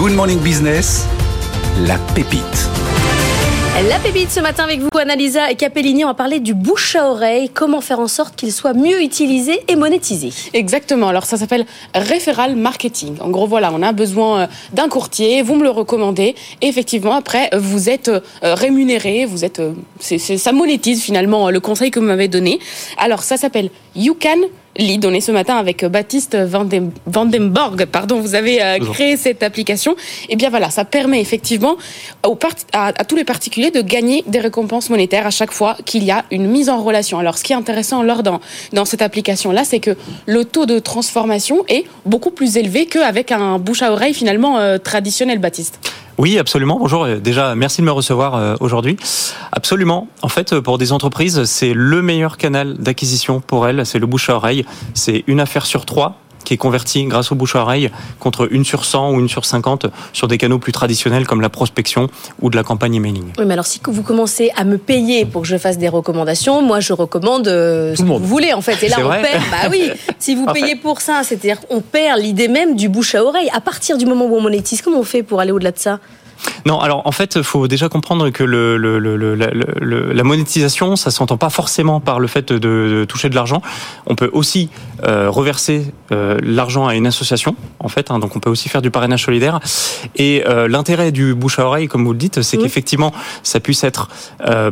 Good Morning Business, la pépite. La pépite ce matin avec vous, Annalisa et Capellini, on va parler du bouche à oreille, comment faire en sorte qu'il soit mieux utilisé et monétisé. Exactement, alors ça s'appelle référal marketing. En gros, voilà, on a besoin euh, d'un courtier, vous me le recommandez, et effectivement, après, vous êtes euh, rémunéré, vous êtes, euh, c'est, ça monétise finalement le conseil que vous m'avez donné. Alors, ça s'appelle You Can On est ce matin avec Baptiste Vandenborg. Pardon, vous avez euh, créé cette application. Et eh bien voilà, ça permet effectivement aux à, à, tous les particuliers de gagner des récompenses monétaires à chaque fois qu'il y a une mise en relation. Alors, ce qui est intéressant lors dans, dans cette application-là, c'est que le taux de transformation est beaucoup plus élevé qu'avec un bouche à oreille finalement euh, traditionnel, Baptiste. Oui, absolument. Bonjour. Déjà, merci de me recevoir euh, aujourd'hui. Absolument. En fait, pour des entreprises, c'est le meilleur canal d'acquisition pour elles. C'est le bouche à oreille. C'est une affaire sur trois qui est convertie grâce au bouche à oreille contre une sur 100 ou une sur 50 sur des canaux plus traditionnels comme la prospection ou de la campagne emailing. Oui, mais alors si vous commencez à me payer pour que je fasse des recommandations, moi je recommande euh, ce que vous voulez en fait. Et là on perd. Bah oui, si vous payez pour ça, c'est-à-dire qu'on perd l'idée même du bouche à oreille. À partir du moment où on monétise, comment on fait pour aller au-delà de ça? Non, alors en fait, il faut déjà comprendre que le, le, le, la monétisation, ça s'entend pas forcément par le fait de, toucher de l'argent. On peut aussi euh, reverser euh, l'argent à une association, en fait. Hein, donc on peut aussi faire du parrainage solidaire. Et euh, l'intérêt du bouche à oreille, comme vous le dites, c'est qu'effectivement, ça puisse être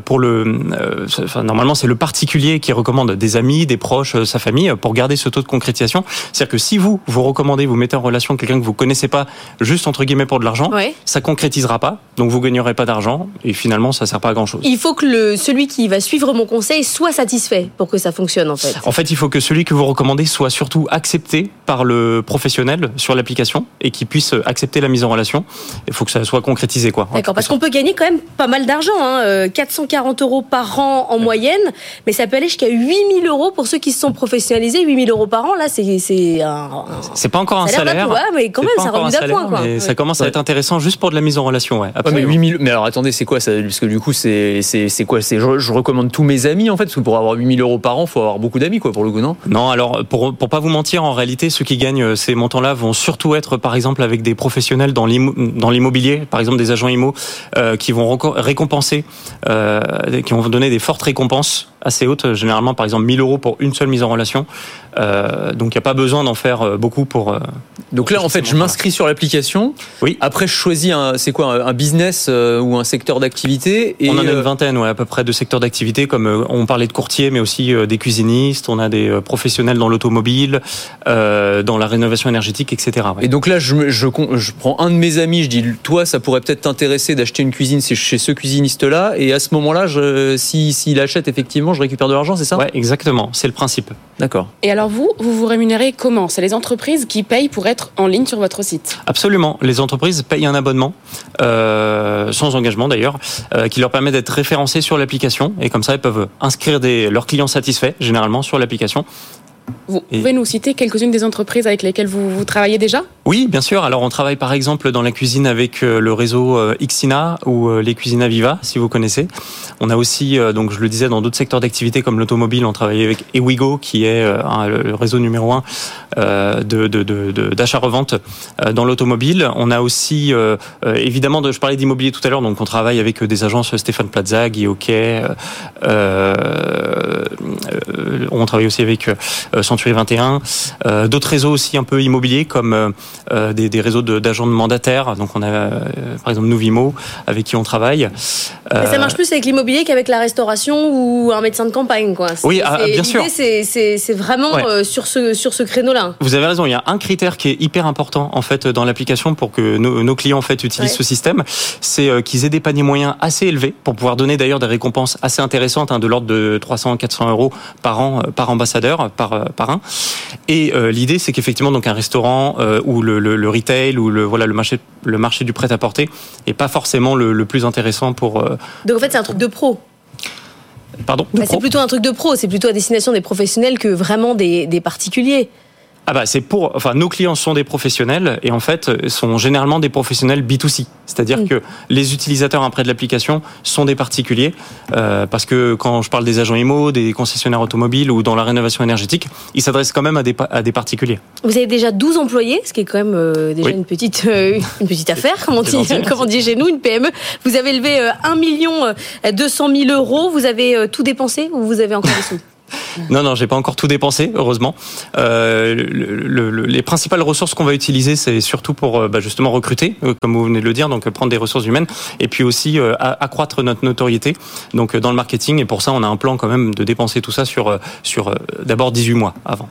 pour le. Enfin, normalement, c'est le particulier qui recommande des amis, des proches, sa famille, pour garder ce taux de concrétisation. C'est-à-dire que si vous vous recommandez, vous mettez en relation quelqu'un que vous connaissez pas, juste entre guillemets pour de l'argent, ça concrétisera pas, donc vous gagnerez pas d'argent et finalement ça sert pas à grand chose. Il faut que le, celui qui va suivre mon conseil soit satisfait pour que ça fonctionne en fait. En fait, il faut que celui que vous recommandez soit surtout accepté par le professionnel sur l'application et qu'il puisse accepter la mise en relation. Il faut que ça soit concrétisé quoi. D'accord, parce qu'on peut gagner quand même pas mal d'argent, hein, 440 euh, euros par an en moyenne, mais ça peut aller jusqu'à 8000 euros pour ceux qui se sont professionnalisés. 8000 euros par an, là c'est c'est un, c'est pas encore un salaire, mais quand même ça revient d'appoint quoi. Ça commence à être intéressant juste pour de la mise en relation ouais. mais 8000, mais alors attendez, c'est quoi ça Parce que du coup, c'est quoi C'est je, je, recommande tous mes amis en fait, parce que pour avoir 8000 euros par an, faut avoir beaucoup d'amis quoi, pour le coup, non? Non, alors pour pour pas vous mentir, en réalité, ceux qui gagnent euh, ces montants-là vont surtout être, par exemple, avec des professionnels dans l'immobilier, par exemple des agents IMO, euh, qui vont récompenser, euh, qui vont donner des fortes récompenses assez hautes, généralement par exemple 1000 euros pour une seule mise en relation. Euh, donc il n'y a pas besoin d'en faire euh, beaucoup pour. Euh, donc là, en fait, je m'inscris sur l'application. Oui. Après, je choisis un, c'est quoi, un business ou un secteur d'activité. Et on en a une vingtaine, ouais, à peu près de secteurs d'activité, comme on parlait de courtiers, mais aussi des cuisinistes. On a des professionnels dans l'automobile, dans la rénovation énergétique, etc. Et donc là, je, je, je, prends un de mes amis, je dis, toi, ça pourrait peut-être t'intéresser d'acheter une cuisine chez ce cuisiniste-là. Et à ce moment-là, s'il si, achète effectivement, je récupère de l'argent, c'est ça? Ouais, exactement. C'est le principe. D'accord. Et alors vous, vous vous rémunérez comment? C'est les entreprises qui payent pour être en ligne sur votre site? Absolument. Les entreprises payent un abonnement, euh, sans engagement d'ailleurs, euh, qui leur permet d'être référencés sur l'application. Et comme ça, ils peuvent inscrire des, leurs clients satisfaits, généralement, sur l'application. Vous pouvez nous citer quelques-unes des entreprises avec lesquelles vous, vous, travaillez déjà? Oui, bien sûr. Alors, on travaille par exemple dans la cuisine avec euh, le réseau euh, Xina ou euh, les cuisines Aviva, si vous connaissez. On a aussi, donc je le disais, dans d'autres secteurs d'activité comme l'automobile, on travaille avec Ewigo, qui est le réseau numéro un d'achat-revente dans l'automobile. On a aussi, évidemment, je parlais d'immobilier tout à l'heure, donc on travaille avec des agences Stéphane Plaza, Guy Hockey. on travaille aussi avec Century 21, euh, d'autres réseaux aussi un peu immobiliers comme euh, euh, des, des, réseaux d'agents de, mandataires. Donc on a par exemple Novimo avec qui on travaille. Mais ça marche plus avec l'immobilier qu'avec la restauration ou un médecin de campagne, quoi. Oui, ah, bien sûr. C'est vraiment sur ce sur ce créneau-là. Vous avez raison. Il y a un critère qui est hyper important en fait dans l'application pour que nos, nos, clients en fait utilisent ce système, c'est qu'ils aient des paniers moyens assez élevés pour pouvoir donner d'ailleurs des récompenses assez intéressantes, hein, de l'ordre de 300-400 euros par an par ambassadeur, par par un. Et euh, l'idée, c'est qu'effectivement, donc un restaurant euh, ou le, le, retail ou le voilà le marché le marché du prêt à porter est pas forcément le, plus intéressant pour. Euh, donc en fait, c'est un truc de pro. Pardon? Bah, c'est plutôt un truc de pro. C'est plutôt à destination des professionnels que vraiment des, des particuliers. Ah bah c'est pour, enfin nos clients sont des professionnels et en fait sont généralement des professionnels B2C, c'est-à-dire mm. que les utilisateurs après de l'application sont des particuliers euh, parce que quand je parle des agents IMO, des concessionnaires automobiles ou dans la rénovation énergétique, ils s'adressent quand même à des, à des particuliers. Vous avez déjà 12 employés, ce qui est quand même euh, déjà une petite euh, une petite affaire, comme on dit, comme on dit chez nous, une PME. Vous avez levé 1 million 200 000 euros. Vous avez tout dépensé ou vous avez encore des sous? Non, non, j'ai pas encore tout dépensé, heureusement. Euh, le, les principales ressources qu'on va utiliser, c'est surtout pour euh, bah, justement recruter, euh, comme vous venez de le dire, donc prendre des ressources humaines, et puis aussi euh, accroître notre notoriété, donc dans le marketing. Et pour ça, on a un plan quand même de dépenser tout ça sur sur d'abord 18 mois avant.